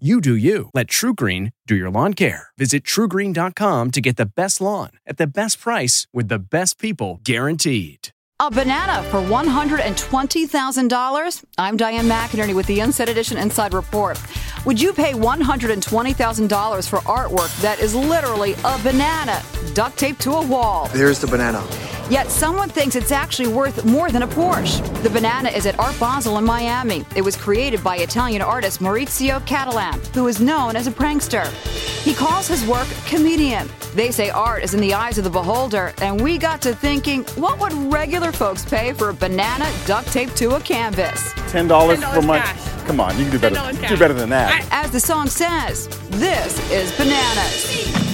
You do you. Let TruGreen do your lawn care. Visit trugreen.com to get the best lawn at the best price with the best people guaranteed. A banana for $120,000? I'm Diane McInerney with the Inside Edition Inside Report. Would you pay $120,000 for artwork that is literally a banana duct taped to a wall? There's the banana. Yet someone thinks it's actually worth more than a Porsche. The banana is at Art Basel in Miami. It was created by Italian artist Maurizio Cattelan, who is known as a prankster. He calls his work comedian. They say art is in the eyes of the beholder, and we got to thinking, what would regular folks pay for a banana duct taped to a canvas? Ten dollars for my. cash. Come on, you can do better. $10 Do better than that. As the song says, this is bananas.